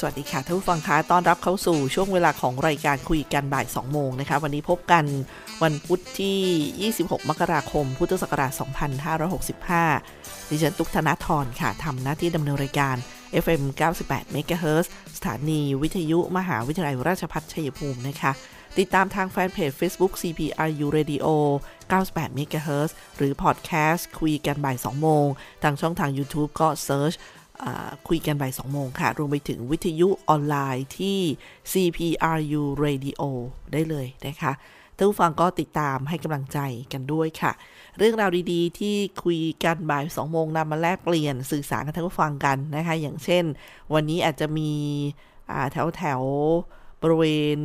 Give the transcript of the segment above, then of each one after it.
สวัสดีค่ะท่านผู้ฟังคะต้อนรับเข้าสู่ช่วงเวลาของรายการคุยกันบ่าย 2 โมงนะคะ วันนี้พบกันวันพุธที่ 26 มกราคม พุทธศักราช 2565 ดิฉันตุกธนาธรค่ะทำหน้าที่ดำเนินรายการ FM 98 MHz สถานีวิทยุมหาวิทยาลัยราชภัฏชัยภูมินะคะ ติดตามทางแฟนเพจ Facebook CPRU Radio 98 MHz หรือพอดแคสต์คุยกันบ่าย 2 โมง ทางช่องทาง YouTube ก็เซิร์ช คุยกันบ่าย2โมงค่ะ รวมไปถึงวิทยุออนไลน์ที่ CPRU Radio ได้เลยนะคะท่านผู้ฟังก็ติดตามให้กำลังใจกันด้วยค่ะ เรื่องราวดีๆ ที่คุยกันบ่าย2โมงนำมาแลกเปลี่ยนสื่อสารกับท่านผู้ฟังกันนะคะ อย่างเช่น วันนี้อาจจะมีแถวแถวบริเวณ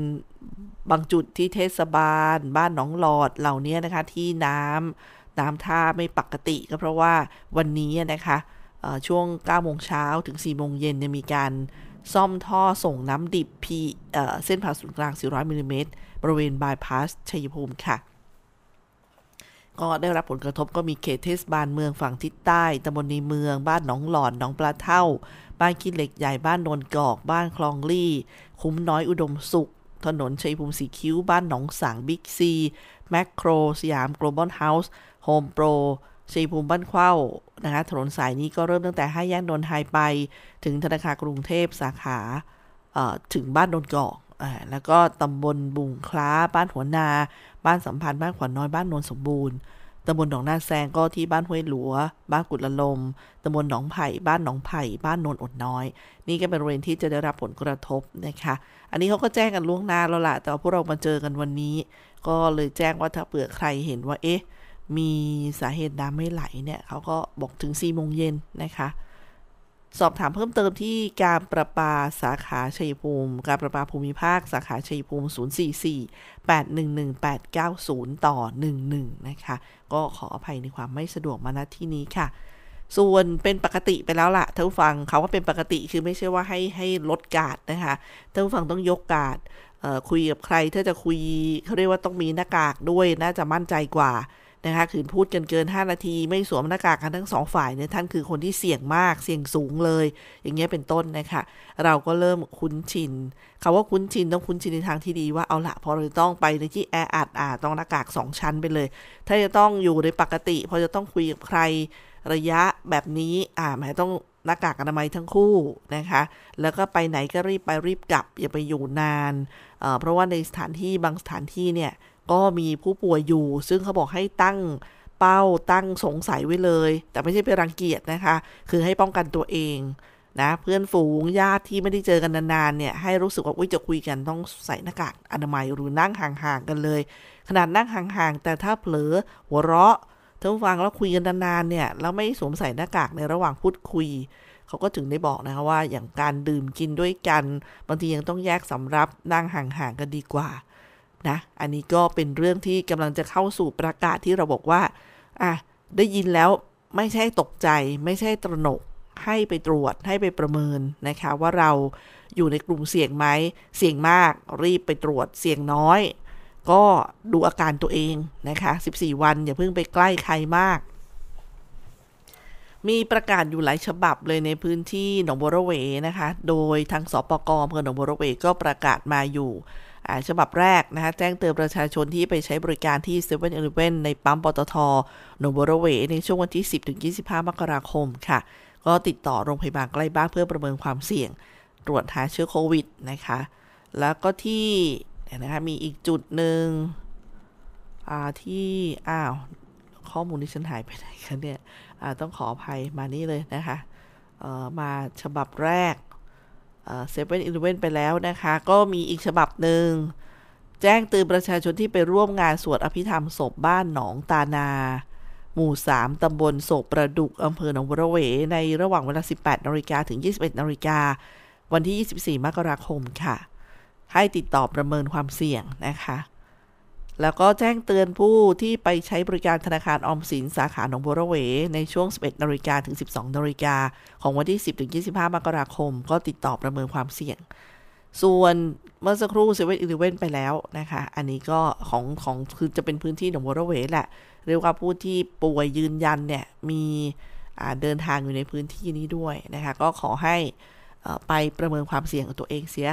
บางจุดที่เทศบาล บ้านหนองหลอดเหล่านี้นะคะที่น้ำน้ำท่าไม่ปกติก็เพราะว่าวันนี้นะคะ ช่วง9โมงเช้าถึง4โมงเย็นมีการซ่อมท่อส่งน้ำดิบพีเส้นผ่าศูนย์กลาง 400มิลลิเมตรบริเวณบายพาสชัยภูมิค่ะ ก็ได้รับผลกระทบก็มีเขตเทศบาลเมืองฝั่งทิศใต้ตำบลในเมือง บ้านหนองหลอนหนองปลาเท่า บ้านคิดเหล็กใหญ่บ้านโนนกอก บ้านคลองลี่ คุ้มน้อยอุดมสุข ถนนชัยภูมิสีคิ้ว บ้านหนองสังข์บิ๊กซี แมคโคร สยามโกลบอลเฮาส์โฮมโปร ชัยภูมิบ้านเขว้านะคะถนนสายนี้ก็เริ่มตั้งแต่ห้าแยกโนนไฮไป ถึงธนาคารกรุงเทพสาขาถึงบ้านโนนกอกแล้วก็ตำบลบุงคล้า บ้านหัวนา บ้านสัมพันธ์บ้านขวัญน้อยบ้านโนนสมบูรณ์ตำบลหนองนาแซงก็ที่บ้านห้วยหลัว บ้านกุดละลมตำบลหนองไผ่ บ้านหนองไผ่ บ้านโนนอดน้อย นี่ก็เป็นบริเวณที่จะได้รับผลกระทบนะคะ อันนี้เขาก็แจ้งกันล่วงหน้าแล้วล่ะ แต่พวกเรามาเจอกันวันนี้ ก็เลยแจ้งว่าถ้าเผื่อใครเห็นว่า เอ๊ะ มีสาเหตุน้ำไม่ไหลเนี่ยเขาก็บอกถึง4โมงเย็นนะคะ สอบถามเพิ่มเติมที่การประปาสาขาชัยภูมิ การประปาภูมิภาค สาขาชัยภูมิ 044 811 890 ต่อ 11 นะคะ ก็ขออภัยในความไม่สะดวกมาณที่นี้ค่ะส่วนเป็นปกติไปแล้วล่ะท่านผู้ฟังเขาว่าเป็นปกติคือไม่ใช่ว่าให้ให้ลดกาดนะคะท่านผู้ฟังต้องยกกาดคุยกับใครถ้าจะคุยเขาเรียกว่าต้องมีหน้ากากด้วยน่าจะมั่นใจกว่า นะคะขืนพูดกันเกิน 5 นาทีไม่สวมหน้ากากกันทั้งสองฝ่ายเนี่ยท่านคือคนที่เสี่ยงมากเสี่ยงสูงเลย อย่างเงี้ยเป็นต้นนะคะเราก็เริ่มคุ้นชินคาว่าคุ้นชินต้องคุ้นชินในทางที่ดีว่าเอาละพอเราต้องไปในที่แออัดอ่าต้องหน้ากาก2ชั้นไปเลย ถ้าจะต้องอยู่ในปกติ พอจะต้องคุยกับใครระยะแบบนี้อ่าหมายต้องหน้ากากอนามัยทั้งคู่นะคะ แล้วก็ไปไหนก็รีบไปรีบกลับ อย่าไปอยู่นานเเพราะว่าในสถานที่บางสถานที่เนี่ย ก็มีผู้ป่วยอยู่ ซึ่งเขาบอกให้ตั้งเป้าตั้งสงสัยไว้เลย แต่ไม่ใช่ไปรังเกียจนะคะ คือให้ป้องกันตัวเองนะเพื่อนฝูงญาติที่ไม่ได้เจอกันนานๆเนี่ยให้รู้สึกว่าอุ้ยจะคุยกันต้องใส่หน้ากากอนามัยหรือนั่งห่างๆกันเลย ขนาดนั่งห่างๆ แต่ถ้าเผลอหัวเราะท่านฟังแล้วคุยกันนานๆเนี่ยแล้วไม่สวมใส่หน้ากากในระหว่างพูดคุย เขาก็ถึงได้บอกนะคะว่าอย่างการดื่มกินด้วยกัน บางทียังต้องแยกสำรับนั่งห่างๆกันดีกว่า นะ อันนี้ก็เป็นเรื่องที่กำลังจะเข้าสู่ประกาศที่เราบอกว่าอะได้ยินแล้วไม่ใช่ตกใจ ไม่ใช่ตระหนกให้ไปตรวจให้ไปประเมินนะคะ ว่าเราอยู่ในกลุ่มเสี่ยงไหมเสี่ยงมาก รีบไปตรวจเสี่ยงน้อย ก็ดูอาการตัวเองนะคะ 14 วันอย่าเพิ่งไปใกล้ใครมาก มีประกาศอยู่หลายฉบับเลยในพื้นที่หนองบัวระเวนะคะ โดยทางสปกอำเภอหนองบัวระเวก็ประกาศมาอยู่ ฉบับแรกนะคะแจ้งเตือนประชาชนที่ไปใช้บริการที่7 e เ e ่ e อในปั๊มปตทโนบรเวในช่วงวันที่ 10-25 มกราคมค่ะ ก็ติดต่อโรงพยาบาลใกล้บ้านเพื่อประเมินความเสี่ยง ตรวจหาเชื้อโควิดนะคะ แล้วก็ที่นะคะมีอีกจุดหนึ่งที่อ้าวข้อมูลที่ฉันหายไปไหนคะเนี่ยต้องขออภัยมานี่เลยนะคะมาฉบับแรก เซเว่นอีเลเว่นไปแล้วนะคะ ก็มีอีกฉบับหนึ่ง แจ้งเตือนประชาชนที่ไปร่วมงานสวดอภิธรรมศพบ้านหนองตานา หมู่ 3 ตำบลโศกประดุกอำเภอหนองบัวเว ในระหว่างเวลา 18นาฬิกาถึง 21นาฬิกาวันที่ 24 มกราคมค่ะ ให้ติดต่อประเมินความเสี่ยงนะคะ แล้วก็แจ้งเตือนผู้ที่ไปใช้บริการธนาคารออมสินสาขาหนองบัวระเว ในช่วง 11นาฬิกาถึง 12นาฬิกาของวันที่ 10ถึง25 มกราคม ก็ติดต่อประเมินความเสี่ยง ส่วนเมื่อสักครู่เซเว่นอีเลเวนไปแล้วนะคะ อันนี้ก็ของของคือจะเป็นพื้นที่หนองบัวระเวแหละ เรียกว่าผู้ที่ป่วยยืนยันเนี่ยมีเดินทางอยู่ในพื้นที่นี้ด้วยนะคะ ก็ขอให้ไปประเมินความเสี่ยงของตัวเองเสีย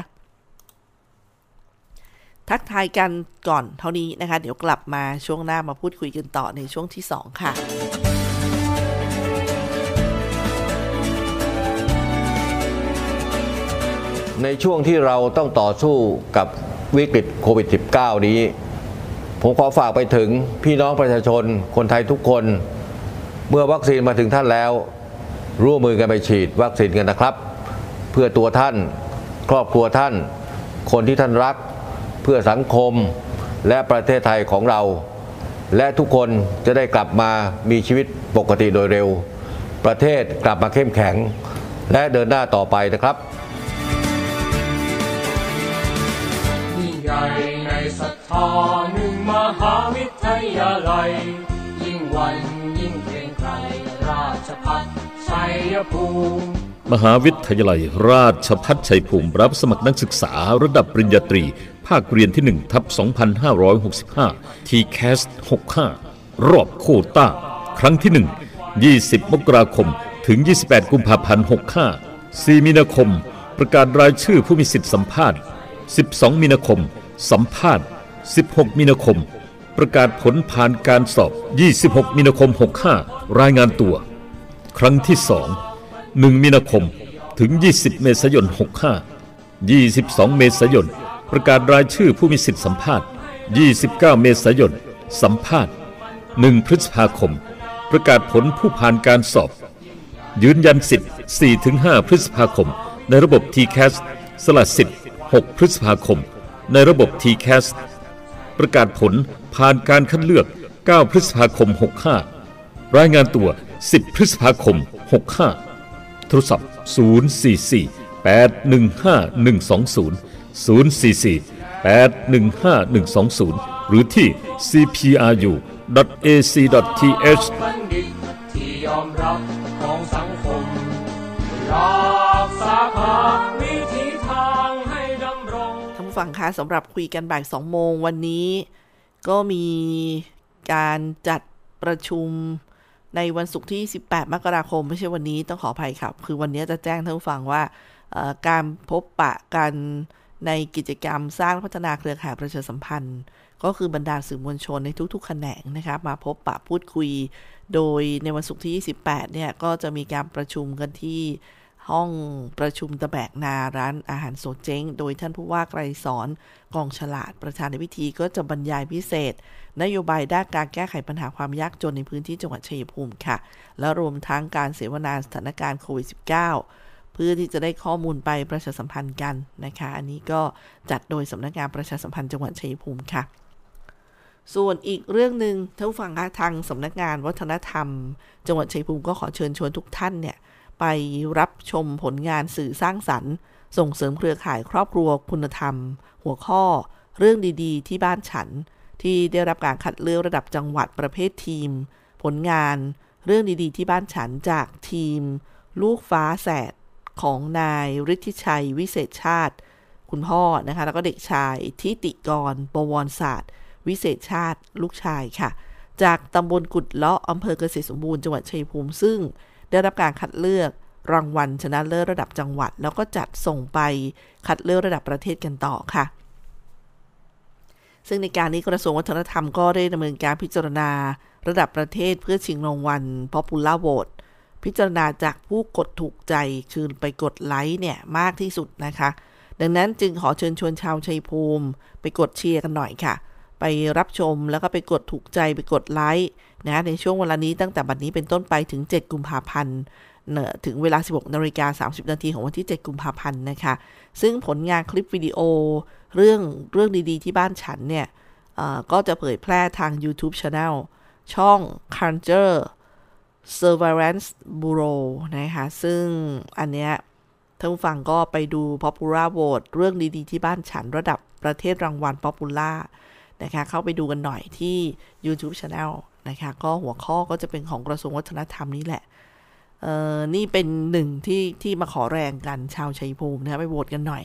ทักทายกันก่อนเท่านี้นะคะ เดี๋ยวกลับมาช่วงหน้ามาพูดคุยกันต่อในช่วงที่ 2 ค่ะในช่วงที่เราต้องต่อสู้กับวิกฤตโควิด -19 นี้ ผมขอฝากไปถึงพี่น้องประชาชนคนไทยทุกคน เมื่อวัคซีนมาถึงท่านแล้ว ร่วมมือกันไปฉีดวัคซีนกันนะครับ เพื่อตัวท่าน ครอบครัวท่าน คนที่ท่านรัก เพื่อสังคมและประเทศไทยของเรา และทุกคนจะได้กลับมามีชีวิตปกติโดยเร็ว ประเทศกลับมาเข้มแข็ง และเดินหน้าต่อไปนะครับยิ่งใหญ่ในศรัทธาหนึ่งมหาวิทยาลัย ยิ่งวันยิ่งเกรงไกรราชพัฒชัยภูมิมหาวิทยาลัยราชพัฒชัยภูมิรับสมัครนักศึกษาระดับปริญญาตรี ภาคเรียนที่1ทับ2565ทีแคส65 รอบโคต้า ครั้งที่ 1 20 มกราคม ถึง 28 กุมภาพันธ์ 65 4 มีนาคม ประกาศรายชื่อผู้มีสิทธิสัมภาษณ์ 12 มีนาคม สัมภาษณ์ 16 มีนาคม ประกาศผลผ่านการสอบ 26 มีนาคม 65 รายงานตัว ครั้งที่ 2 1 มีนาคม ถึง 20 เมษายน 65 22 เมษายน ประกาศรายชื่อผู้มีสิทธิสัมภาษณ์ 29 เมษายน สัมภาษณ์ 1 พฤษภาคม ประกาศผลผู้ผ่านการสอบ ยืนยันสิทธิ์ 4-5 พฤษภาคม ในระบบ TCAS สละสิทธิ์ 6 พฤษภาคม ในระบบ TCAS ประกาศผลผ่านการคัดเลือก 9 พฤษภาคม 65 รายงานตัว 10 พฤษภาคม 65 โทรศัพท์ 044 815 120 044 815 120 หรือที่ cpru.ac.th ที่ยอมรับของสังคมรักษาภาวิธีทางให้ดำรงท่านผู้ฟังคะสำหรับคุยกันบ่ายสองโมงวันนี้ ก็มีการจัดประชุมในวันศุกร์ที่ 18 มกราคม ไม่ใช่วันนี้ต้องขออภัยครับ คือวันนี้จะแจ้งท่านผู้ฟังว่าการพบปะกัน ในกิจกรรมสร้างพัฒนาเครือข่ายประชาสัมพันธ์ ก็คือบรรดาสื่อมวลชนในทุกๆ แขนงนะครับมาพบปะพูดคุย โดยในวันศุกร์ที่ 28 เนี่ย ก็จะมีการประชุมกันที่ห้องประชุมตะแบกนาร้านอาหารโซเจ๊งโดยท่านผู้ว่าไกรสอนกองฉลาดประธานในพิธีก็จะบรรยายพิเศษ นโยบายด้านการแก้ไขปัญหาความยากจนในพื้นที่จังหวัดชัยภูมิค่ะ และรวมทั้งการเสวนาสถานการณ์โควิด -19 พื่อที่จะได้ข้อมูลไปประชาสัมพันธ์กันนะคะ อันนี้ก็จัดโดยสำนักงานประชาสัมพันธ์จังหวัดชัยภูมิค่ะ ส่วนอีกเรื่องหนึ่งท่านฟังคะทางสำนักงานวัฒนธรรม จังหวัดชัยภูมิก็ขอเชิญชวนทุกท่านเนี่ยไปรับชมผลงานสื่อสร้างสรรค์ ส่งเสริมเครือข่ายครอบครัวคุณธรรม หัวข้อ เรื่องดีๆ ที่บ้านฉัน ที่ได้รับการคัดเลือกระดับจังหวัดประเภททีม ผลงาน เรื่องดีๆ ที่บ้านฉันจากทีม ลูกฟ้าแสด ของนายฤทธิชัยวิเศษชาติ คุณพ่อนะคะ แล้วก็เด็กชายทิติกรบวรศาสตร์ วิเศษชาติลูกชายค่ะ จากตำบลกุดเลาะอำเภอเกษตรสมบูรณ์จังหวัดชัยภูมิ ซึ่งได้รับการคัดเลือกรางวัลชนะเลิศระดับจังหวัด แล้วก็จัดส่งไปคัดเลือกระดับประเทศกันต่อค่ะ ซึ่งในการนี้กระทรวงวัฒนธรรมก็ได้ดำเนินการพิจารณา ระดับประเทศเพื่อชิงรางวัล Popular Vote พิจารณาจากผู้กดถูกใจคือไปกดไลค์เนี่ยมากที่สุดนะคะ ดังนั้นจึงขอเชิญชวนชาวชัยภูมิ ไปกดเชียร์กันหน่อยค่ะ ไปรับชมแล้วก็ไปกดถูกใจไปกดไลค์นะในช่วงเวลานี้ตั้งแต่บัดนี้เป็นต้นไปถึง 7 กุมภาพันธ์ถึงเวลา 16นาฬิกา30 นาทีของวันที่ 7 กุมภาพันธ์นะคะ ซึ่งผลงานคลิปวิดีโอเรื่องเรื่องดีๆ ที่บ้านฉันเนี่ยก็จะเผยแพร่ทาง YouTube Channel ช่อง c u n g e r Surveillance Bureau นะคะ ซึ่งอันเนี้ยท่านผู้ฟังก็ไปดู Popular Vote เรื่องดีๆ ที่บ้านฉันระดับประเทศรางวัล Popular นะคะ เข้าไปดูกันหน่อยที่ YouTube Channel นะคะ ก็หัวข้อก็จะเป็นของกระทรวงวัฒนธรรมนี่แหละ เอ่อ นี่เป็นหนึ่งที่ที่มาขอแรงกันชาวชัยภูมินะไปโหวตกันหน่อย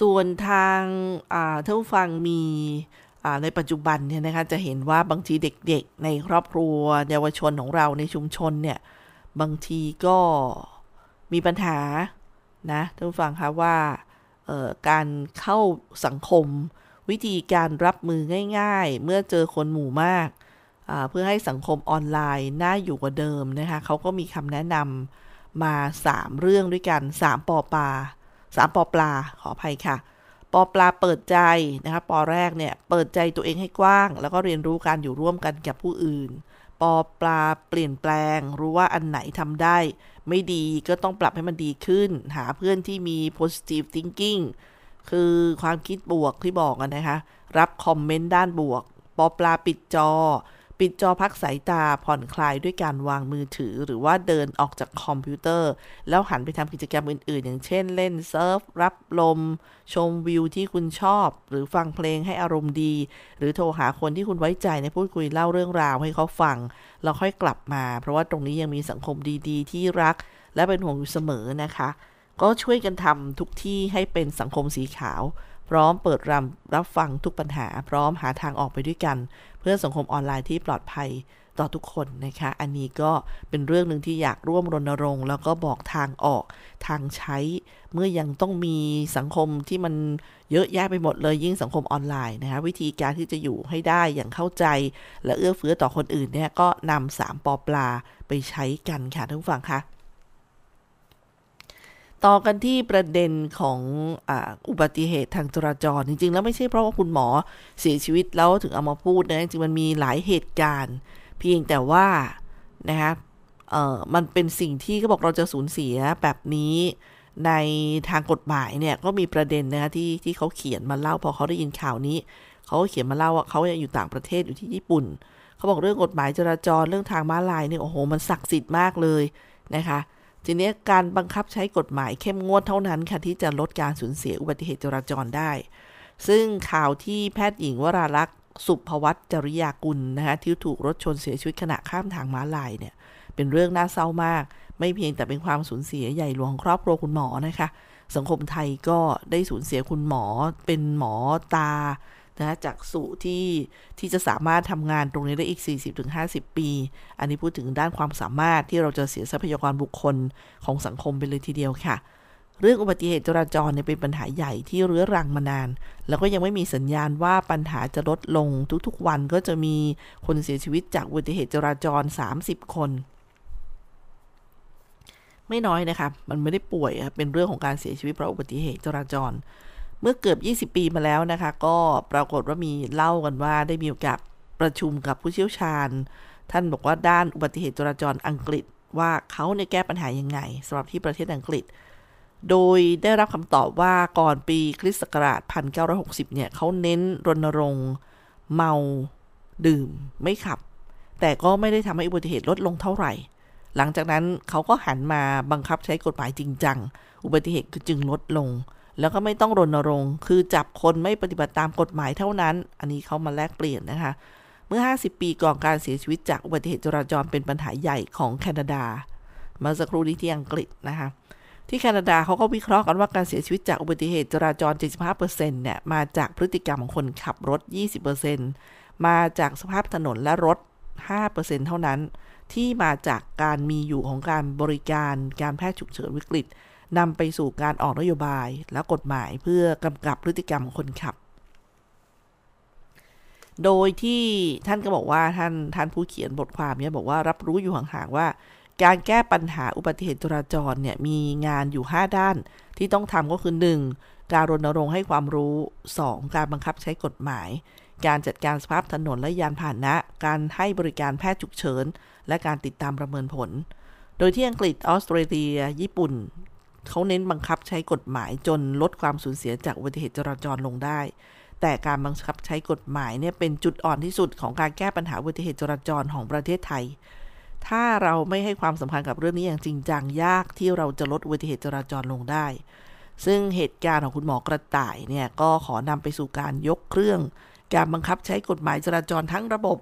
ส่วนทางท่านผู้ฟังมี ในปัจจุบันเนี่ยนะคะจะเห็นว่าบางทีเด็กๆ ในครอบครัวเยาวชนของเราในชุมชนเนี่ยบางทีก็มีปัญหานะท่านฟังคะว่าการเข้าสังคม วิธีการรับมือง่าย ๆ เมื่อเจอคนหมู่มาก เพื่อให้สังคมออนไลน์น่าอยู่กว่าเดิมนะคะเขาก็มีคำแนะนำมา 3 เรื่องด้วยกัน 3ปอปลา3ปอปลาขออภัยค่ะ อปลาเปิดใจนะคะปอแรกเนี่ยเปิดใจตัวเองให้กว้าง แล้วก็เรียนรู้การอยู่ร่วมกันกับผู้อื่น ปอปลาเปลี่ยนแปลง รู้ว่าอันไหนทำได้ ไม่ดีก็ต้องปรับให้มันดีขึ้น หาเพื่อนที่มี positive thinking คือความคิดบวกที่บอกกันนะคะ รับคอมเมนต์ด้านบวก ปอปลาปิดจอ ปิดจอพักสายตาผ่อนคลายด้วยการวางมือถือ หรือว่าเดินออกจากคอมพิวเตอร์ แล้วหันไปทำกิจกรรมอื่น ๆ อย่างเช่นเล่นเซิร์ฟ รับลม ชมวิวที่คุณชอบ หรือฟังเพลงให้อารมณ์ดี หรือโทรหาคนที่คุณไว้ใจในพูดคุยเล่าเรื่องราวให้เขาฟังแล้วค่อยกลับมา เพราะว่าตรงนี้ยังมีสังคมดีๆ ที่รัก และเป็นห่วงอยู่เสมอนะคะ ก็ช่วยกันทำทุกที่ให้เป็นสังคมสีขาวพร้อมเปิดรับรับฟังทุกปัญหา พร้อมหาทางออกไปด้วยกัน พื่อสังคมออนไลน์ที่ปลอดภัยต่อทุกคนนะคะ อันนี้ก็เป็นเรื่องหนึ่งที่อยากร่วมรณรงค์ แล้วก็บอกทางออกทางใช้ เมื่อยังต้องมีสังคมที่มันเยอะแยะไปหมดเลยยิ่งสังคมออนไลน์นะคะวิธีการที่จะอยู่ให้ได้อย่างเข้าใจ และเอื้อเฟื้อต่อคนอื่นเนี่ยก็นำสามปอปลาไปใช้กันค่ะทุกฝั่งค่ะ ต่อกันที่ประเด็นของออุบัติเหตุทางจราจร จริง ๆ แล้วไม่ใช่เพราะว่าคุณหมอเสียชีวิตแล้วถึงเอามาพูดนะ จริงมันมีหลายเหตุการณ์ เพียงแต่ว่านะคะเอ่อมันเป็นสิ่งที่เขาบอกเราจะสูญเสียแบบนี้ในทางกฎหมายเนี่ยก็มีประเด็นนะคะที่ที่เขาเขียนมาเล่าพอเขาได้ยินข่าวนี้เขาเขียนมาเล่าว่าเขาอยู่ต่างประเทศอยู่ที่ญี่ปุ่นเขาบอกเรื่องกฎหมายจราจรเรื่องทางม้าลายเนี่ยโอ้โหมันศักดิ์สิทธิ์มากเลยนะคะ ทีนี้การบังคับใช้กฎหมายเข้มงวดเท่านั้นค่ะที่จะลดการสูญเสียอุบัติเหตุจราจรได้ ซึ่งข่าวที่แพทย์หญิงวราลักษณ์สุภวัตจริยากุลนะคะที่ถูกรถชนเสียชีวิตขณะข้ามทางม้าลายเนี่ยเป็นเรื่องน่าเศร้ามาก ไม่เพียงแต่เป็นความสูญเสียใหญ่หลวงครอบครัวคุณหมอนะคะ สังคมไทยก็ได้สูญเสียคุณหมอ เป็นหมอตา นะจากสู่ที่ที่จะสามารถทำงานตรงนี้ได้อีก 40-50 ปี อันนี้พูดถึงด้านความสามารถที่เราจะเสียทรัพยากรบุคคลของสังคมไปเลยทีเดียวค่ะ เรื่องอุบัติเหตุจราจรเนี่ยเป็นปัญหาใหญ่ที่เรื้อรังมานาน แล้วก็ยังไม่มีสัญญาณว่าปัญหาจะลดลงทุกๆ วันก็จะมีคนเสียชีวิตจากอุบัติเหตุจราจร 30 คนไม่น้อยนะคะ มันไม่ได้ป่วยเป็นเรื่องของการเสียชีวิตเพราะอุบัติเหตุจราจร เมื่อเกือบ 20 ปีมาแล้วนะคะ ก็ปรากฏว่ามีเล่ากันว่าได้มีโอกาสประชุมกับผู้เชี่ยวชาญ ท่านบอกว่าด้านอุบัติเหตุจราจรอังกฤษว่าเขาในแก้ปัญหายังไงสำหรับที่ประเทศอังกฤษ โดยได้รับคำตอบว่าก่อนปีคริสต์ศักราช 1960 เนี่ยเขาเน้นรณรงค์เมาดื่มไม่ขับ แต่ก็ไม่ได้ทำให้อุบัติเหตุลดลงเท่าไหร่ หลังจากนั้นเขาก็หันมาบังคับใช้กฎหมายจริงจัง อุบัติเหตุก็จึงลดลง แล้วก็ไม่ต้องรณรงค์ คือจับคนไม่ปฏิบัติตามกฎหมายเท่านั้น อันนี้เขามาแลกเปลี่ยนนะคะ เมื่อ 50 ปีก่อนการเสียชีวิตจากอุบัติเหตุจราจรเป็นปัญหาใหญ่ของแคนาดา มาสักครู่นี้ที่อังกฤษนะคะ ที่แคนาดาเขาก็วิเคราะห์กันว่าการเสียชีวิตจากอุบัติเหตุจราจร 75%เนี่ยมาจากพฤติกรรมของคนขับรถ 20%มาจากสภาพถนนและรถ 5%เท่านั้น ที่มาจากการมีอยู่ของการบริการการแพทย์ฉุกเฉินวิกฤต นำไปสู่การออกนโยบายและกฎหมายเพื่อกำกับพฤติกรรมของคนขับ โดยที่ท่านก็บอกว่าท่านท่านผู้เขียนบทความเนี่ยบอกว่ารับรู้อยู่ห่างๆว่า การแก้ปัญหาอุบัติเหตุจราจรเนี่ยมีงานอยู่ 5 ด้าน ที่ต้องทำก็คือ 1. การรณรงค์ให้ความรู้ 2. การบังคับใช้กฎหมายการจัดการสภาพถนนและยานพาหนะ การให้บริการแพทย์ฉุกเฉิน และการติดตามประเมินผล โดยที่อังกฤษ ออสเตรเลีย ญี่ปุ่น เขาเน้นบังคับใช้กฎหมายจนลดความสูญเสียจากอุบัติเหตุจราจรลงได้ แต่การบังคับใช้กฎหมายเนี่ยเป็นจุดอ่อนที่สุดของการแก้ปัญหาอุบัติเหตุจราจรของประเทศไทย ถ้าเราไม่ให้ความสำคัญกับเรื่องนี้อย่างจริงจังยากที่เราจะลดอุบัติเหตุจราจรลงได้ ซึ่งเหตุการณ์ของคุณหมอกระต่ายเนี่ยก็ขอนำไปสู่การยกเครื่อง การบังคับใช้กฎหมายจราจรทั้งระบบ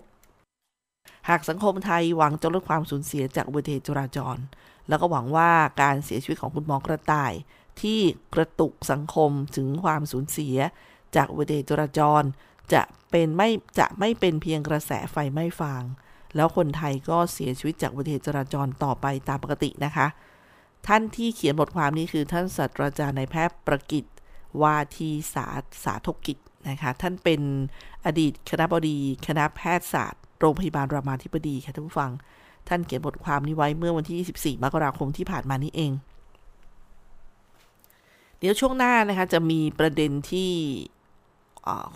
หากสังคมไทยหวังจะลดความสูญเสียจากอุบัติเหตุจราจร แล้วก็หวังว่าการเสียชีวิตของคุณหมอกระต่าย ที่กระตุกสังคมถึงความสูญเสีย จากอุบัติเหตุจราจร จะเป็นไม่จะไม่เป็นเพียงกระแสไฟไหม้ฟาง แล้วคนไทยก็เสียชีวิตจากอุบัติเหตุจราจรต่อไปตามปกตินะคะ ท่านที่เขียนบทความนี้คือท่านศาสตราจารย์นายแพทย์ประกิตวาทีสาสาธกิจนะคะท่านเป็นอดีตคณะบดีคณะแพทยศาสตร์ โรงพยาบาลรามาธิบดีค่ะท่านผู้ฟัง ท่านเขียนบทความนี้ไว้เมื่อวันที่ 24 มกราคมที่ผ่านมานี้เอง เดี๋ยวช่วงหน้านะคะจะมีประเด็นที่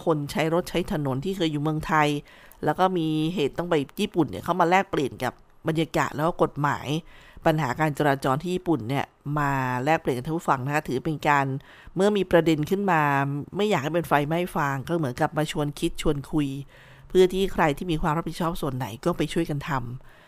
คนใช้รถใช้ถนนที่เคยอยู่เมืองไทย แล้วก็มีเหตุต้องไปญี่ปุ่นเนี่ยเข้ามาแลกเปลี่ยนกับบรรยากาศแล้วก็กฎหมาย ปัญหาการจราจรที่ญี่ปุ่นเนี่ยมาแลกเปลี่ยนกันท่านผู้ฟังนะคะถือเป็นการเมื่อมีประเด็นขึ้นมา ไม่อยากให้เป็นไฟไหม้ฟางก็เหมือนกับมาชวนคิดชวนคุย เพื่อที่ใครที่มีความรับผิดชอบส่วนไหนก็ไปช่วยกันทำ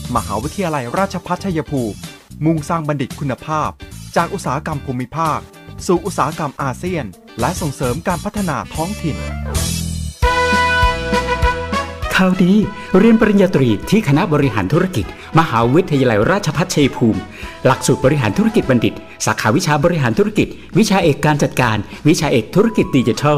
มหาวิทยาลัยราชภัฏชัยภูมิ มุ่งสร้างบัณฑิตคุณภาพ จากอุตสาหกรรมภูมิภาค สู่อุตสาหกรรมอาเซียน และส่งเสริมการพัฒนาท้องถิ่นข่าวดีเรียนปริญญาตรีที่คณะบริหารธุรกิจ มหาวิทยาลัยราชภัฏชัยภูมิ หลักสูตรบริหารธุรกิจบัณฑิต สาขาวิชาบริหารธุรกิจ วิชาเอกการจัดการ วิชาเอกธุรกิจดิจิทัล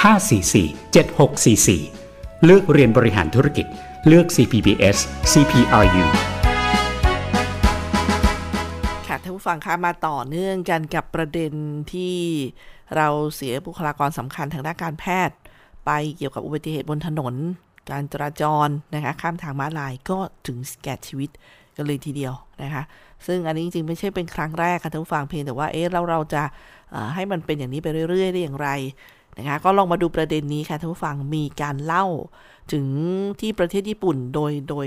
544 7644 เลือกเรียนบริหารธุรกิจ เลือก CPBS CPRU ค่ะท่านผู้ฟังคะมาต่อเนื่องกันกับประเด็นที่เราเสียบุคลากรสำคัญทางด้านการแพทย์ ไปเกี่ยวกับอุบัติเหตุบนถนน การจราจรนะคะข้ามทางม้าลายก็ถึงแก่ชีวิตกันเลยทีเดียวนะคะ ซึ่งอันนี้จริงๆ ไม่ใช่เป็นครั้งแรกค่ะท่านผู้ฟังเพียงแต่ว่า เอ๊ะเราเราจะให้มันเป็นอย่างนี้ไปเรื่อยๆ ได้อย่างไร นะคะก็ลองมาดูประเด็นนี้ค่ะท่านผู้ฟังมีการเล่าถึงที่ประเทศญี่ปุ่นโดยโดย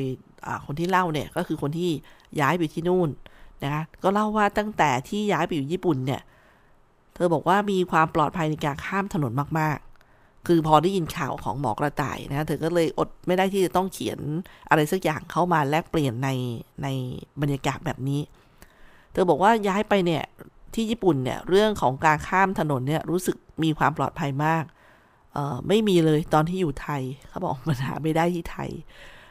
คนที่เล่าเนี่ยก็คือคนที่ย้ายไปที่นู่นนะคะก็เล่าว่าตั้งแต่ที่ย้ายไปอยู่ญี่ปุ่นเนี่ยเธอบอกว่ามีความปลอดภัยในการข้ามถนนมากๆ คือพอได้ยินข่าวของหมอกระต่ายนะเธอก็เลยอดไม่ได้ที่จะต้องเขียนอะไรสักอย่างเข้ามาแลกเปลี่ยนในในบรรยากาศแบบนี้ เธอบอกว่าย้ายไปเนี่ยที่ญี่ปุ่นเนี่ยเรื่องของการข้ามถนนเนี่ยรู้สึก มีความปลอดภัยมาก เออไม่มีเลยตอนที่อยู่ไทยเขาบอกมันหาไม่ได้ที่ไทย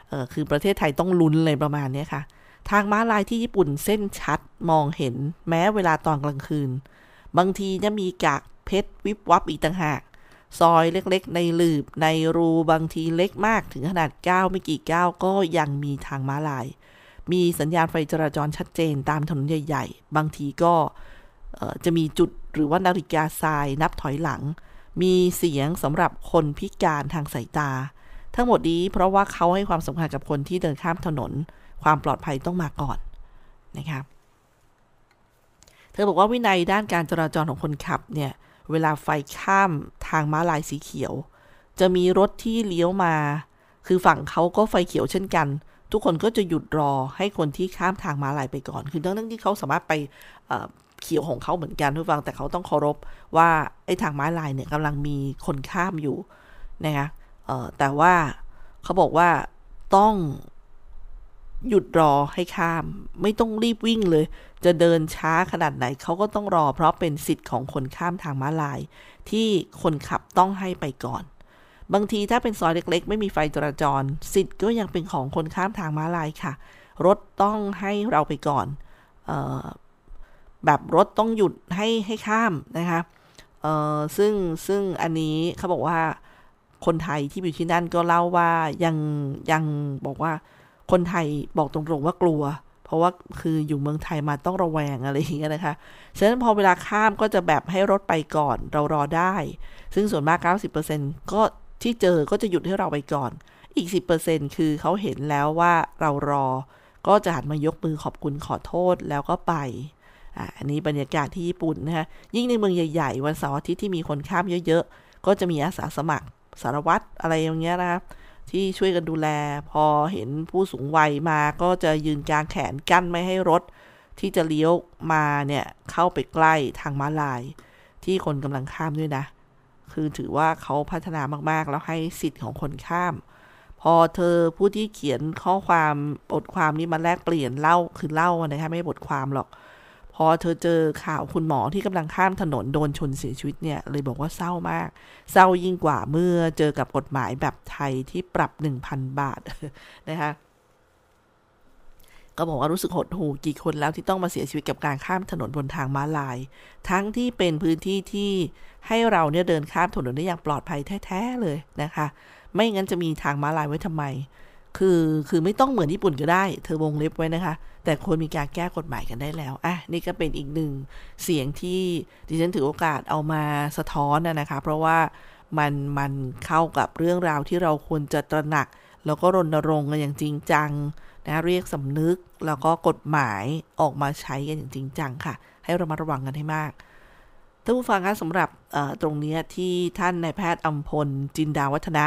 เออคือประเทศไทยต้องลุ้นเลยประมาณนี้ค่ะ ทางม้าลายที่ญี่ปุ่นเส้นชัดมองเห็นแม้เวลาตอนกลางคืน บางทีจะมีกากเพชรวิบวับอีกต่างหากซอยเล็กๆ ในหลืบในรูบางทีเล็กมากถึงขนาดก้าวไม่กี่ก้าวก็ยังมีทางม้าลาย มีสัญญาณไฟจราจรชัดเจนตามถนนใหญ่ ๆ บางทีก็จะมีจุด หรือว่านาฬิกาทรายนับถอยหลัง มีเสียงสำหรับคนพิการทางสายตา ทั้งหมดนี้เพราะว่าเขาให้ความสำคัญกับคนที่เดินข้ามถนน ความปลอดภัยต้องมาก่อนนะครับเธอบอกว่าวินัยด้านการจราจรของคนขับเนี่ย เวลาไฟข้ามทางม้าลายสีเขียว จะมีรถที่เลี้ยวมา คือฝั่งเขาก็ไฟเขียวเช่นกัน ทุกคนก็จะหยุดรอให้คนที่ข้ามทางม้าลายไปก่อน คือทั้งที่เขาสามารถไป เขียวของเขาเหมือนกันทุกฟังแต่เขาต้องเคารพว่าไอ้ทางม้าลายเนี่ยกำลังมีคนข้ามอยู่นะคะแต่ว่าเขาบอกว่าต้องหยุดรอให้ข้าม ไม่ต้องรีบวิ่งเลย จะเดินช้าขนาดไหนเขาก็ต้องรอ เพราะเป็นสิทธิ์ของคนข้ามทางม้าลาย ที่คนขับต้องให้ไปก่อน บางทีถ้าเป็นซอยเล็ก ๆ ไม่มีไฟจราจร สิทธิ์ก็ยังเป็นของคนข้ามทางม้าลายค่ะ รถต้องให้เราไปก่อน แบบรถต้องหยุดให้ให้ข้ามนะคะซึ่งซึ่งอันนี้เขาบอกว่าคนไทยที่อยู่ที่นั่นก็เล่าว่ายังยังบอกว่าคนไทยบอกตรงๆว่ากลัว เพราะว่าคืออยู่เมืองไทยมาต้องระแวงอะไรอย่างเงี้ยนะคะฉะนั้นพอเวลาข้ามก็จะแบบให้รถไปก่อนเรารอได้ ซึ่งส่วนมาก 90%ก็ที่เจอก็จะหยุดให้เราไปก่อน อีก 10%คือเขาเห็นแล้วว่าเรารอ ก็จะหันมายกมือขอบคุณขอโทษแล้วก็ไป อันนี้บรรยากาศที่ญี่ปุ่นนะคะยิ่งในเมืองใหญ่ๆ วันเสาร์อาทิตย์ที่มีคนข้ามเยอะๆ ก็จะมีอาสาสมัครสารวัตรอะไรอย่างเงี้ยนะคะที่ช่วยกันดูแล พอเห็นผู้สูงวัยมาก็จะยืนกลางแขนกั้นไม่ให้รถ ที่จะเลี้ยวมาเนี่ยเข้าไปใกล้ทางม้าลาย ที่คนกำลังข้ามด้วยนะ คือถือว่าเขาพัฒนามากๆ แล้วให้สิทธิ์ของคนข้าม พอเธอผู้ที่เขียนข้อความบทความนี้มาแลกเปลี่ยนเล่าคือเล่านะคะไม่บทความหรอก พอเธอเจอข่าวคุณหมอที่กำลังข้ามถนนโดนชนเสียชีวิตเนี่ย เลยบอกว่าเศร้ามาก เศร้ายิ่งกว่าเมื่อเจอกับกฎหมายแบบไทยที่ปรับ 1,000 บาทนะคะก็บอกว่ารู้สึกหดหู่กี่คนแล้วที่ต้องมาเสียชีวิตกับการข้ามถนนบนทางม้าลาย ทั้งที่เป็นพื้นที่ที่ให้เราเนี่ยเดินข้ามถนนได้อย่างปลอดภัยแท้ๆเลยนะคะ ไม่งั้นจะมีทางม้าลายไว้ทำไม คือคือไม่ต้องเหมือนญี่ปุ่นก็ได้ เธอวงเล็บไว้นะคะ แต่ควรมีการแก้กฎหมายกันได้แล้ว อะ นี่ก็เป็นอีกหนึ่งเสียงที่ดิฉันถือโอกาสเอามาสะท้อนนะคะ เพราะว่ามันมันเข้ากับเรื่องราวที่เราควรจะตระหนัก แล้วก็รณรงค์กันอย่างจริงจังนะเรียกสำนึกแล้วก็กฎหมายออกมาใช้กันอย่างจริงจังค่ะ ให้เรามาระวังกันให้มากท่านผู้ฟังคะสำหรับตรงนี้ที่ท่านนายแพทย์อัมพลจินดาวัฒนะ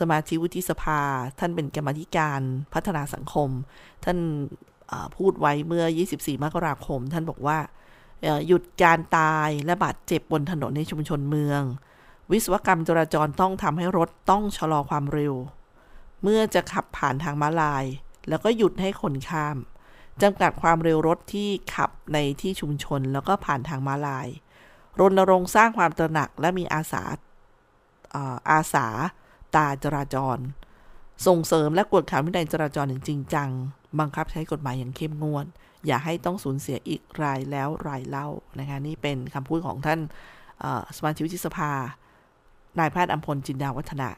สมาชิกวุฒิสภา ท่านเป็นกรรมธิการพัฒนาสังคม ท่านพูดไว้เมื่อ 24 มกราคม ท่านบอกว่าหยุดการตายและบาดเจ็บบนถนนในชุมชนเมือง วิศวกรรมจราจรต้องทำให้รถต้องชะลอความเร็ว เมื่อจะขับผ่านทางม้าลาย แล้วก็หยุดให้คนข้ามจำกัดความเร็วรถที่ขับในที่ชุมชนแล้วก็ผ่านทางม้าลายรณรงค์สร้างความตระหนักและมีอาสาอาสา ตาจราจร ส่งเสริมและกวดขันวินัยจราจรอย่างจริงจัง บังคับใช้กฎหมายอย่างเข้มงวด อย่าให้ต้องสูญเสียอีกรายแล้วรายเล่านะคะนี่เป็นคำพูดของท่านสมาชิกวิสภา นายแพทย์อัมพลจินดาวัฒนะ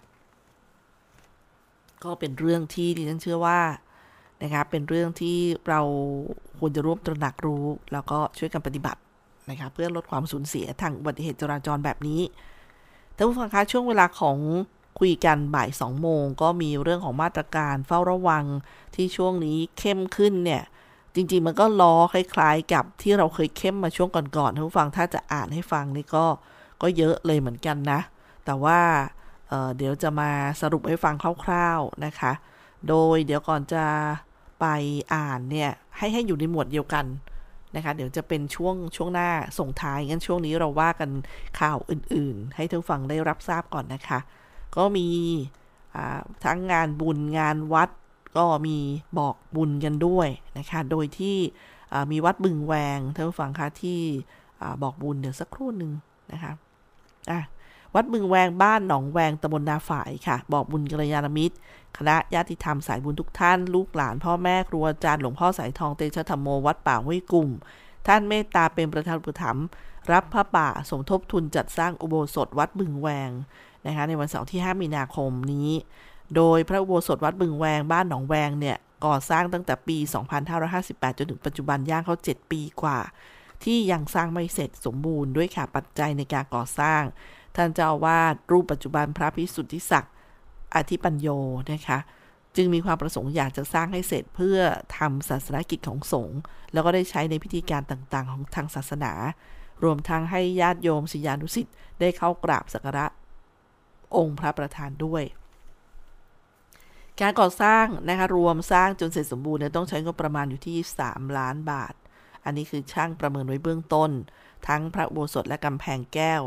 ก็เป็นเรื่องที่ดิฉันเชื่อว่านะครับเป็นเรื่องที่เราควรจะร่วมตระหนักรู้ แล้วก็ช่วยกันปฏิบัตินะครับเพื่อลดความสูญเสียทางอุบัติเหตุจราจรแบบนี้ท่านผู้ฟังคะช่วงเวลาของ คุยกันบ่ายสองโมงก็มีเรื่องของมาตรการเฝ้าระวังที่ช่วงนี้เข้มขึ้นเนี่ย จริง ๆ มันก็ล้อคล้าย ๆ กับที่เราเคยเข้มมาช่วงก่อนๆท่านผู้ฟังถ้าจะอ่านให้ฟังนี่ก็ก็เยอะเลยเหมือนกันนะ แต่ว่าเเดี๋ยวจะมาสรุปให้ฟังคร่าว ๆนะคะ โดยเดี๋ยวก่อนจะไปอ่านเนี่ยให้ให้อยู่ในหมวดเดียวกันนะคะเดี๋ยวจะเป็นช่วงช่วงหน้าส่งท้ายงั้นช่วงนี้เราว่ากันข่าวอื่น ๆ ให้ท่านฟังได้รับทราบก่อนนะคะ ก็มีทั้งงานบุญงานวัดก็มีบอกบุญกันด้วยนะคะ โดยที่มีวัดบึงแวงท่านผู้ฟังคะที่บอกบุญเดี๋ยวสักครู่หนึ่งนะคะะวัดบึงแวงบ้านหนองแวงตำบลนาฝายค่ะ บอกบุญกัลยาณมิตร คณะญาติธรรมสายบุญทุกท่าน ลูกหลานพ่อแม่ครูอาจารย์หลวงพ่อสายทองเตชะธรรมโมวัดป่าห้วยกลุ่ม ท่านเมตตาเป็นประธานอุปถัมภ์รับพระป่าสมทบทุนจัดสร้างอุโบสถวัดบึงแวง นะคะในวันเสาร์ที่ 5 มีนาคมนี้ โดยพระอุโบสถวัดบึงแวงบ้านหนองแวงเนี่ยก่อสร้างตั้งแต่ปี 2558 จนถึงปัจจุบันย่างเขา 7 ปีกว่า ที่ยังสร้างไม่เสร็จสมบูรณ์ด้วยค่ะปัจจัยในการก่อสร้าง ท่านเจ้าวาดรูปปัจจุบันพระพิสุทธิศักดิ์อธิปัญโยนะคะจึงมีความประสงค์อยากจะสร้างให้เสร็จเพื่อทำศาสนกิจของสงฆ์แล้วก็ได้ใช้ในพิธีการต่างๆ ของทางศาสนา รวมทั้งให้ญาติโยมศิยานุสิทธิ์ได้เข้ากราบสักการะ องค์พระประธานด้วย การก่อสร้างนะคะรวมสร้างจนเสร็จสมบูรณ์เนี่ยต้องใช้งบประมาณอยู่ที่ 3 ล้านบาท อันนี้คือช่างประเมินไว้เบื้องต้น ทั้งพระโบสถและกำแพงแก้ว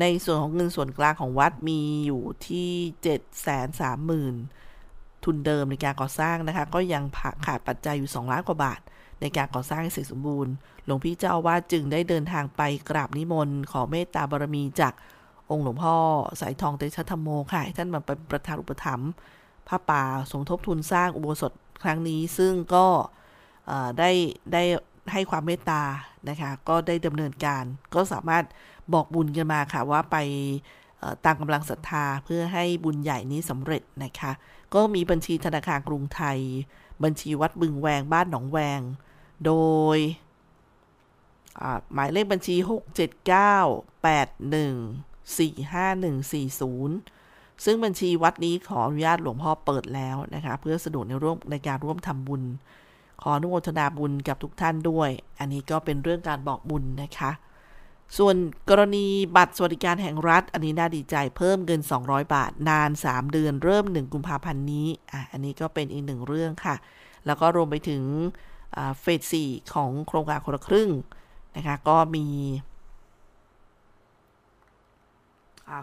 ในส่วนของเงินส่วนกลางของวัดมีอยู่ที่ 7 3 0 0 0 0 ทุนเดิมในการก่อสร้างนะคะ ก็ยังขาดปัจจัยอยู่ 2 ล้านกว่าบาทในการก่อสร้างให้เสร็จสมบูรณ์ หลวงพี่เจ้าอาวาสจึงได้เดินทางไปกราบนิมนต์ขอเมตตาบารมีจาก องค์หลวงพ่อสายทองเตชะธรรมโมค่ะ ท่านมาเป็นประธานอุปถัมภ์พระป่าสมทบทุนสร้างอุโบสถครั้งนี้ ซึ่งก็ได้ได้ให้ความเมตตานะคะ ก็ได้ดำเนินการก็สามารถบอกบุญกันมาค่ะว่าไปตามกำลังศรัทธาเพื่อให้บุญใหญ่นี้สำเร็จนะคะ ก็มีบัญชีธนาคารกรุงไทย บัญชีวัดบึงแวงบ้านหนองแวง โดยหมายเลขบัญชี 45140 ซึ่งบัญชีวัดนี้ขออนุญาตหลวงพ่อเปิดแล้วนะคะ เพื่อสะดวกในร่วมในการร่วมทำบุญ ขออนุโมทนาบุญกับทุกท่านด้วย อันนี้ก็เป็นเรื่องการบอกบุญนะคะ ส่วนกรณีบัตรสวัสดิการแห่งรัฐ อันนี้น่าดีใจเพิ่มเงิน 200 บาท นาน 3 เดือนเริ่ม 1 กุมภาพันธ์นี้อะอันนี้ก็เป็นอีกหนึ่งเรื่องค่ะ แล้วก็รวมไปถึงเฟส4ของโครงการคนละครึ่งนะคะก็มี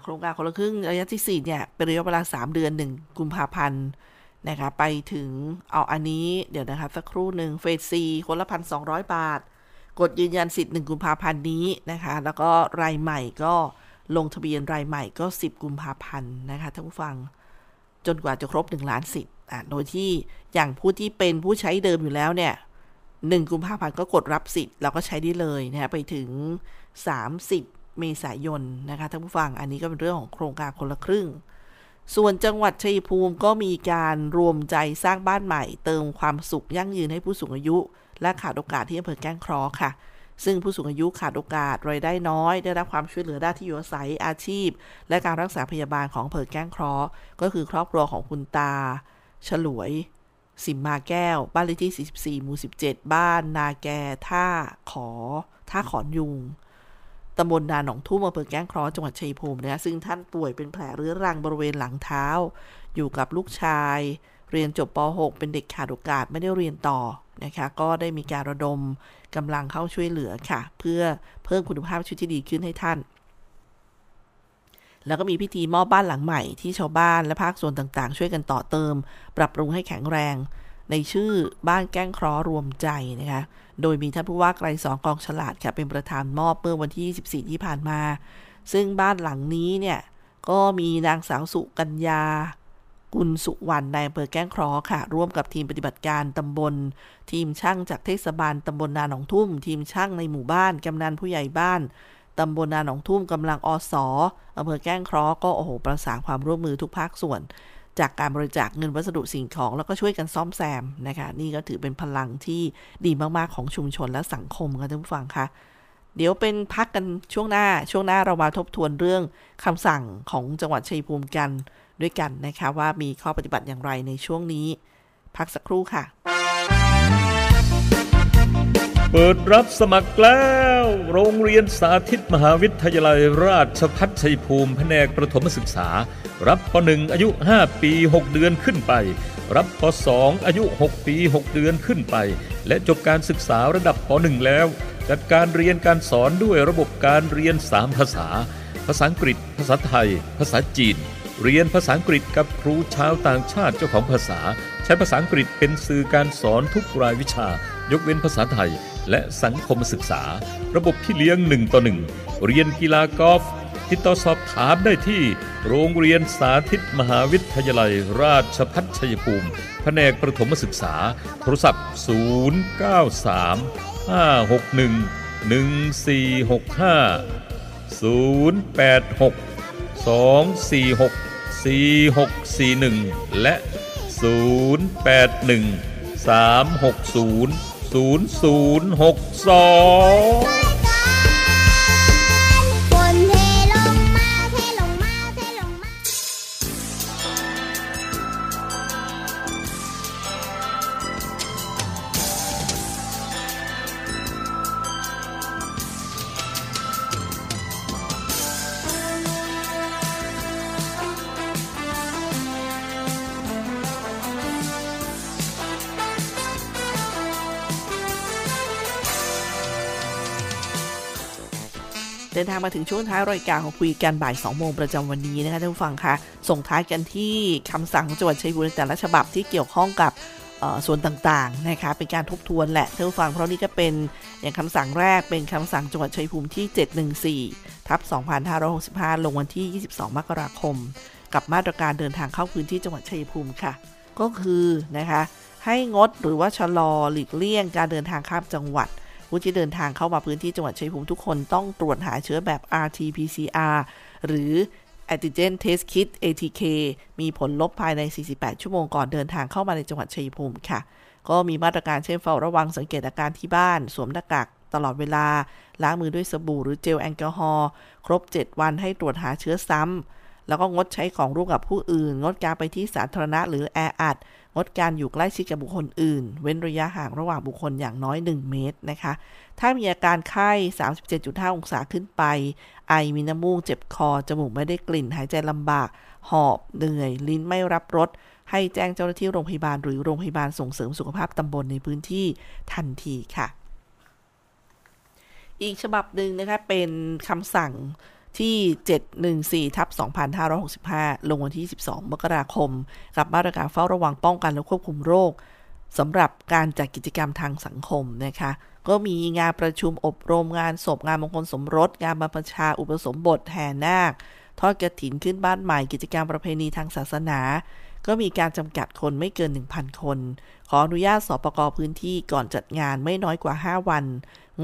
โครงการคนละครึ่งระยะที่ 4 เนี่ย เป็นระยะเวลา 3 เดือน 1 กุมภาพันธ์นะคะไปถึงเอาอันนี้เดี๋ยวนะคะสักครู่หนึ่งเฟส4คนละพันสองบาท กดยืนยันสิทธิ์1กุมภาพันธ์นี้นะคะ แล้วก็รายใหม่ก็ลงทะเบียนรายใหม่ก็ 10 กุมภาพันธ์นะคะท่านผู้ฟังจนกว่าจะครบ 1 ล้านสิทธิ์อะโดยที่อย่างผู้ที่เป็นผู้ใช้เดิมอยู่แล้วเนี่ย1กุมภาพันธ์ก็กดรับสิทธิ์เราก็ใช้ได้เลยนะฮะไปถึง30 เมษายนนะคะท่านผู้ฟังอันนี้ก็เป็นเรื่องของโครงการคนละครึ่ง ส่วนจังหวัดชัยภูมิก็มีการรวมใจสร้างบ้านใหม่ เติมความสุขยั่งยืนให้ผู้สูงอายุ และขาดโอกาสที่อำเภอแก้งคราะห์ค่ะ ซึ่งผู้สูงอายุขาดโอกาสรายได้น้อย ได้รับความช่วยเหลือด้านที่อยู่อาศัยอาชีพ และการรักษาพยาบาลของอำเภอแก้งคราะห์ก็คือครอบครัวของคุณตา ฉลวย สิมมาแก้ว บ้านเลขที่ 44 หมู่ 17 บ้านนาแกท่าขอท่าขอนยุง ตำบลนาหนองทุ่มอำเภอแก้งครอจังหวัดชัยภูมินะซึ่งท่านป่วยเป็นแผลเรื้อรังบริเวณหลังเท้า อยู่กับลูกชาย เรียนจบป .6 เป็นเด็กขาดโอกาสไม่ได้เรียนต่อนะคะก็ได้มีการระดมกำลังเข้าช่วยเหลือค่ะ เพื่อเพิ่มคุณภาพชีวิตที่ดีขึ้นให้ท่าน แล้วก็มีพิธีมอบบ้านหลังใหม่ที่ชาวบ้านและภาคส่วนต่างๆ ช่วยกันต่อเติม ปรับปรุงให้แข็งแรง ในชื่อบ้านแก้งคราะห์รวมใจนะคะ โดยมีท่านผู้ว่าไกรสองกองฉลาดค่ะเป็นประธานมอบเมื่อวันที่ 24 ที่ผ่านมา ซึ่งบ้านหลังนี้เนี่ย ก็มีนางสาวสุกัญญา กุลสุวรรณในอำเภอแก้งคราะห์ค่ะ ร่วมกับทีมปฏิบัติการตำบล ทีมช่างจากเทศบาลตำบลนาหนองทุ่ม ทีมช่างในหมู่บ้านกำนันผู้ใหญ่บ้านตำบลนาหนองทุ่มกำลังอสออำเภอแก้งคราะห์ก็โอ้โหประสานความร่วมมือทุกภาคส่วน จากการบริจาคเงินวัสดุสิ่งของ แล้วก็ช่วยกันซ่อมแซมนะคะ นี่ก็ถือเป็นพลังที่ดีมากๆของชุมชนและสังคมค่ะท่านผู้ฟังคะเดี๋ยวเป็นพักกันช่วงหน้าช่วงหน้าเรามาทบทวนเรื่องคำสั่งของจังหวัดชัยภูมิกันด้วยกันนะคะ ว่ามีข้อปฏิบัติอย่างไรในช่วงนี้ พักสักครู่ค่ะ เปิดรับสมัครแล้ว โรงเรียนสาธิตมหาวิทยาลัยราชพัฒชัยภูมิแผนกประถมศึกษา รับป .1 อายุ 5 ปี 6 เดือนขึ้นไป รับป .2 อายุ 6 ปี 6 เดือนขึ้นไป และจบการศึกษาระดับป .1 แล้ว จัดการเรียนการสอนด้วยระบบการเรียน 3 ภาษา ภาษาอังกฤษ ภาษาไทย ภาษาจีน เรียนภาษาอังกฤษกับครูชาวต่างชาติเจ้าของภาษา ใช้ภาษาอังกฤษเป็นสื่อการสอนทุกรายวิชา ยกเว้นภาษาไทย และสังคมศึกษา ระบบพี่เลี้ยงหนึ่งต่อหนึ่งเรียนกีฬากอล์ฟ ติดต่อสอบถามได้ที่โรงเรียนสาธิตมหาวิทยาลัยราชพัฒชัยภูมิ แผนกประถมศึกษา โทรศัพท์ 093 561 1465 086 4641 และ 081 360 0062 มาถึงช่วงท้ายรายการของคุยกันบ่าย 2 โมงประจำวันนี้นะคะท่านผู้ฟังคะส่งท้ายกันที่คำสั่งของจังหวัดชัยภูมิแต่ละฉบับที่เกี่ยวข้องกับส่วนต่างๆนะคะเป็นการทบทวนแหละท่านผู้ฟังเพราะนี่ก็เป็นอย่างคำสั่งแรกเป็นคำสั่งจังหวัดชัยภูมิที่ 714ทับ2565 ลงวันที่ 22 มกราคม กับมาตรการเดินทางเข้าพื้นที่จังหวัดชัยภูมิค่ะ ก็คือนะคะให้งดหรือว่าชะลอหลีกเลี่ยงการเดินทางข้ามจังหวัด ผู้ที่เดินทางเข้ามาพื้นที่จังหวัดชัยภูมิทุกคนต้องตรวจหาเชื้อแบบ RT-PCR หรือ Antigen Test Kit ATK มีผลลบภายใน 48 ชั่วโมงก่อนเดินทางเข้ามาในจังหวัดชัยภูมิค่ะ ก็มีมาตรการเช่นเฝ้าระวังสังเกตอาการที่บ้าน สวมหน้ากากตลอดเวลา ล้างมือด้วยสบู่หรือเจลแอลกอฮอล์ครบ 7 วันให้ตรวจหาเชื้อซ้ำ แล้วก็งดใช้ของร่วมกับผู้อื่น งดการไปที่สาธารณะหรือแออัด งดการอยู่ใกล้ชิดกับบุคคลอื่น เว้นระยะห่างระหว่างบุคคลอย่างน้อย 1 เมตรนะคะ ถ้ามีอาการไข้ 37.5 องศาขึ้นไป ไอมีน้ำมูก เจ็บคอ จมูกไม่ได้กลิ่น หายใจลำบาก หอบ เหนื่อย ลิ้นไม่รับรส ให้แจ้งเจ้าหน้าที่โรงพยาบาลหรือโรงพยาบาลส่งเสริมสุขภาพตำบลในพื้นที่ทันทีค่ะ อีกฉบับหนึ่งนะคะ เป็นคำสั่ง ที่ 714ทับ2565 ลงวันที่ 12 มกราคม กับมาตรการเฝ้าระวังป้องกันและควบคุมโรคสำหรับการจัดกิจกรรมทางสังคมนะคะ ก็มีงานประชุมอบรมงานศพงานมงคลสมรส งานบรรพชาอุปสมบทแห่นาค ทอดกระถินขึ้นบ้านใหม่กิจกรรมประเพณีทางศาสนา ก็มีการจำกัดคนไม่เกิน 1,000 คน ขออนุญาตสปกพื้นที่ก่อนจัดงานไม่น้อยกว่า 5 วัน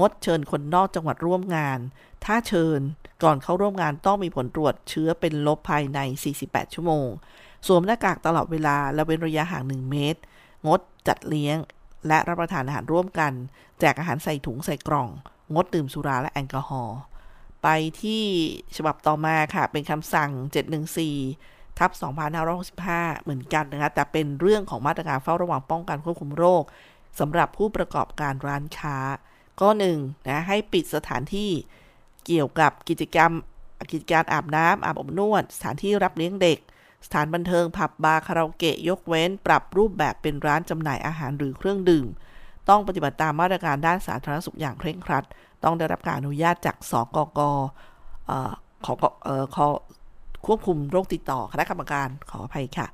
งดเชิญคนนอกจังหวัดร่วมงาน ถ้าเชิญก่อนเข้าร่วมงานต้องมีผลตรวจเชื้อเป็นลบภายใน 48 ชั่วโมง สวมหน้ากากตลอดเวลา และเว้นระยะห่าง 1 เมตร งดจัดเลี้ยง และรับประทานอาหารร่วมกัน แจกอาหารใส่ถุงใส่กล่อง งดดื่มสุราและแอลกอฮอล์ ไปที่ฉบับต่อมาค่ะ เป็นคำสั่ง 714 ทับ 2565 เหมือนกันนะคะ แต่เป็นเรื่องของมาตรการเฝ้าระวังป้องกันควบคุมโรคสำหรับผู้ประกอบการร้านค้า ก็หนึ่งนะให้ปิดสถานที่เกี่ยวกับกิจกรรมกิจการอาบน้ำอาบอบนวด สถานที่รับเลี้ยงเด็ก สถานบันเทิงผับบาร์คาราโอเกะยกเว้น ปรับรูปแบบเป็นร้านจำหน่ายอาหารหรือเครื่องดื่ม ต้องปฏิบัติตามมาตรการด้านสาธารณสุขอย่างเคร่งครัด ต้องได้รับการอนุญาตจากสกกเอ่อขอเอ่อขอควบคุมโรคติดต่อคณะกรรมการขออภัยค่ะ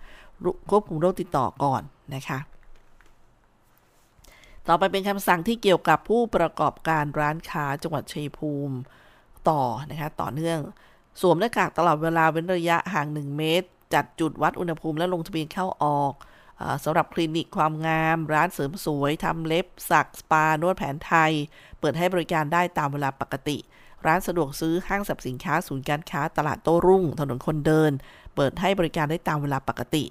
ควบคุมโรคติดต่อก่อนนะคะ ต่อไปเป็นคำสั่งที่เกี่ยวกับผู้ประกอบการร้านค้าจังหวัดชัยภูมิต่อนะคะต่อเนื่อง สวมหน้ากากตลอดเวลาเว้นระยะห่าง 1 เมตร จัดจุดวัดอุณหภูมิและลงทะเบียนเข้าออกอสำหรับคลินิกความงาม ร้านเสริมสวยทำเล็บ สัก สปา นวดแผนไทย เปิดให้บริการได้ตามเวลาปกติ ร้านสะดวกซื้อห้างสรรพสินค้าศูนย์การค้าตลาดโต้รุ่ง ถนนคนเดิน เปิดให้บริการได้ตามเวลาปกติ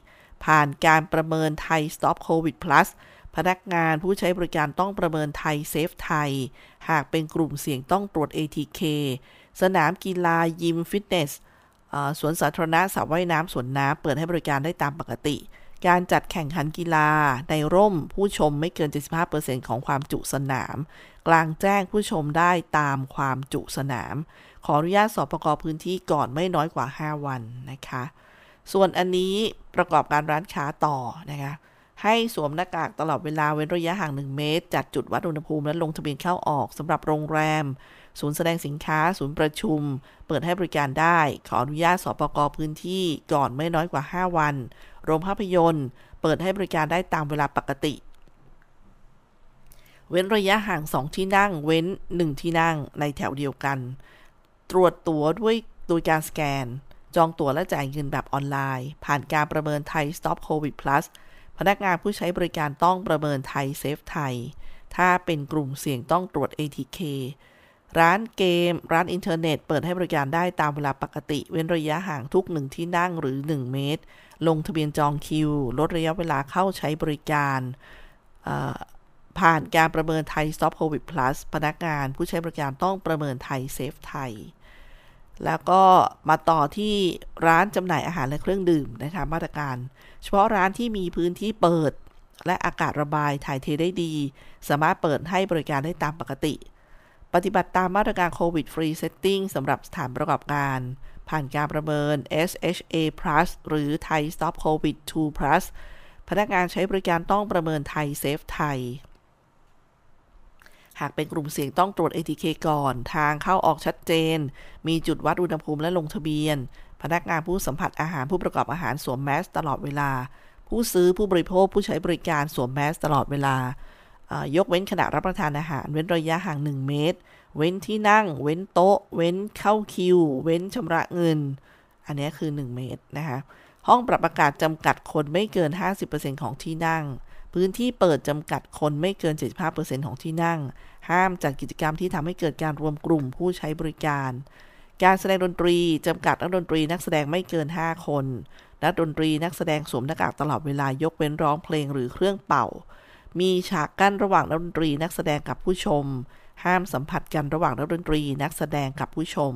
ผ่านการประเมินไทย Stop COVID Plus พนักงานผู้ใช้บริการต้องประเมินไทยเซฟไทย หากเป็นกลุ่มเสี่ยงต้องตรวจ ATK สนามกีฬายิมฟิตเนสสวนสาธารณะสระว่ายน้ำสวนน้ำเปิดให้บริการได้ตามปกติ การจัดแข่งขันกีฬาในร่มผู้ชมไม่เกิน 75%ของความจุสนาม กลางแจ้งผู้ชมได้ตามความจุสนาม ขออนุญาตสอบประกอบพื้นที่ก่อนไม่น้อยกว่า 5 วันนะคะ ส่วนอันนี้ประกอบการร้านค้าต่อนะคะ ให้สวมหน้ากากตลอดเวลาเว้นระยะห่าง 1 เมตร จัดจุดวัดอุณหภูมิและลงทะเบียนเข้าออกสำหรับโรงแรม ศูนย์แสดงสินค้า ศูนย์ประชุม เปิดให้บริการได้ ขออนุญาตสปกพื้นที่ก่อนไม่น้อยกว่า 5 วัน โรงภาพยนตร์ เปิดให้บริการได้ตามเวลาปกติ เว้นระยะห่าง 2 ที่นั่ง เว้น 1 ที่นั่งในแถวเดียวกัน ตรวจตั๋วด้วยโดยการสแกน จองตั๋วและจ่ายเงินแบบออนไลน์ ผ่านการประเมินไทย Stop COVID Plus พนักงานผู้ใช้บริการต้องประเมินไทยเซฟไทย ถ้าเป็นกลุ่มเสี่ยงต้องตรวจ ATK ร้านเกม ร้านอินเทอร์เน็ต เปิดให้บริการได้ตามเวลาปกติ เว้นระยะห่างทุกหนึ่งที่นั่งหรือ 1 เมตร ลงทะเบียนจองคิว ลดระยะเวลาเข้าใช้บริการ ผ่านการประเมินไทย Stop COVID Plus พนักงานผู้ใช้บริการต้องประเมินไทยเซฟไทย แล้วก็มาต่อที่ร้านจำหน่ายอาหารและเครื่องดื่มนะคะมาตรการ เฉพาะร้านที่มีพื้นที่เปิด และอากาศระบายถ่ายเทได้ดี สามารถเปิดให้บริการได้ตามปกติ ปฏิบัติตามมาตรการ COVID Free Setting สำหรับสถานประกอบการ ผ่านการประเมิน SHA Plus หรือ Thai Stop COVID 2 Plus พนักงานใช้บริการต้องประเมินไทยเซฟไทย หากเป็นกลุ่มเสี่ยงต้องตรวจ ATK ก่อน ทางเข้าออกชัดเจน มีจุดวัดอุณหภูมิและลงทะเบียน พนักงานผู้สัมผัสอาหารผู้ประกอบอาหารสวมแมสตลอดเวลา ผู้ซื้อผู้บริโภคผู้ใช้บริการสวมแมสตลอดเวลายกเว้นขณะรับประทานอาหาร เว้นระยะห่าง 1 เมตร เว้นที่นั่ง เว้นโต๊ะ เว้นเข้าคิว เว้นชำระเงิน อันนี้คือ 1 เมตรนะคะ ห้องปรับอากาศจำกัดคนไม่เกิน 50%ของที่นั่ง พื้นที่เปิดจำกัดคนไม่เกิน 75%ของที่นั่ง ห้ามจัดกิจกรรมที่ทำให้เกิดการรวมกลุ่มผู้ใช้บริการ การแสดงดนตรีจำกัดนักดนตรีนักแสดงไม่เกิน 5 คน นักดนตรีนักแสดงสวมหน้ากากตลอดเวลายกเว้นร้องเพลงหรือเครื่องเป่า มีฉากกั้นระหว่างนักดนตรีนักแสดงกับผู้ชม ห้ามสัมผัสกันระหว่างนักดนตรีนักแสดงกับผู้ชม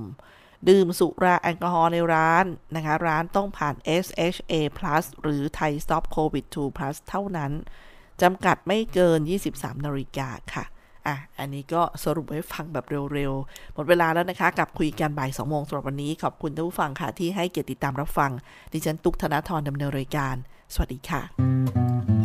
ดื่มสุราแอลกอฮอล์ในร้านนะคะ ร้านต้องผ่าน SHA Plus หรือ Thai Stop COVID 2 Plus เท่านั้น จำกัดไม่เกิน 23 นาฬิกาค่ะอะ อันนี้ก็สรุปให้ฟังแบบเร็วๆ หมดเวลาแล้วนะคะ กับคุยกันบ่าย2โมงสำหรับวันนี้ ขอบคุณท่านผู้ฟังค่ะ ที่ให้เกียรติติดตามรับฟัง ดิฉัน ตุกธนาธรดำเนินรายการ สวัสดีค่ะ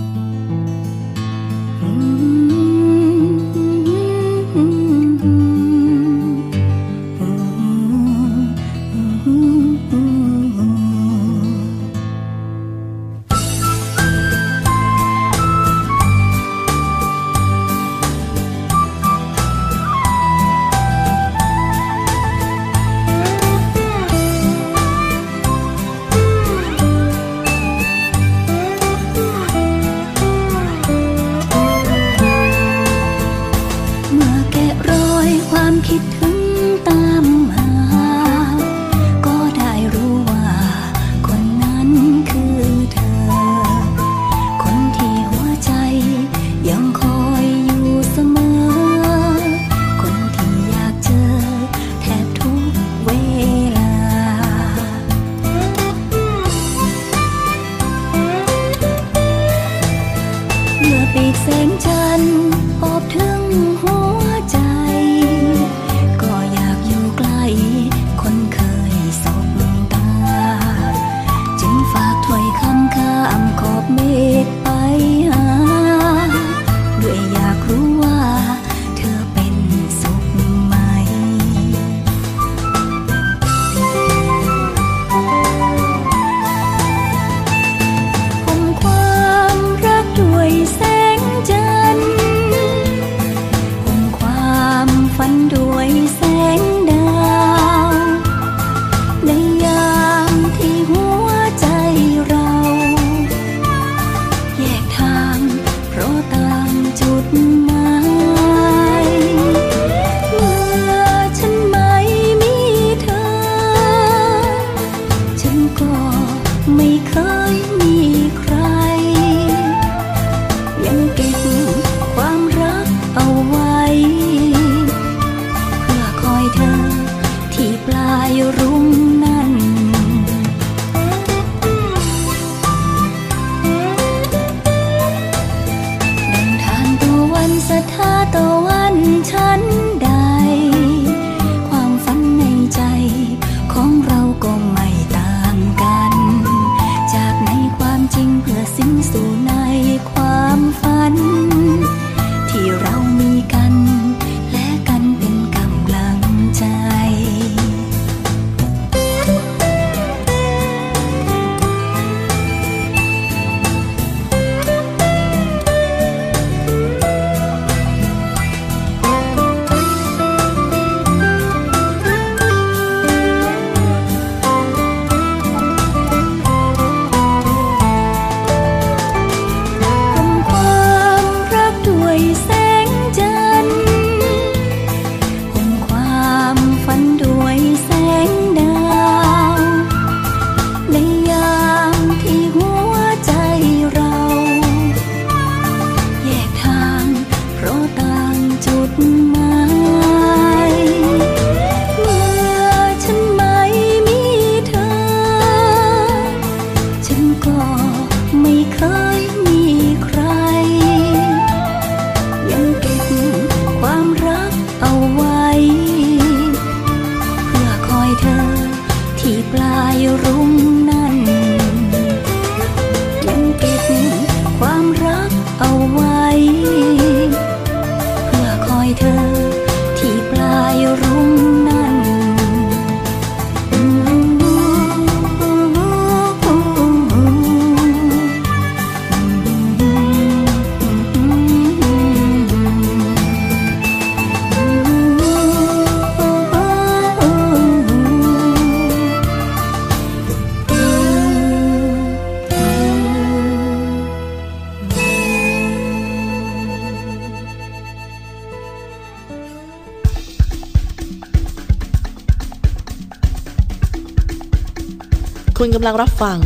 ำลังรับฟัง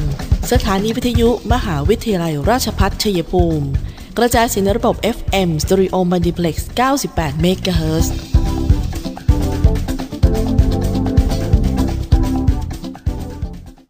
สถานีวิทยุมหาวิทยาลัยราชพัฒชัยภูมิ กระจายสินระบบ FM Stereo Multiplex 98 MHz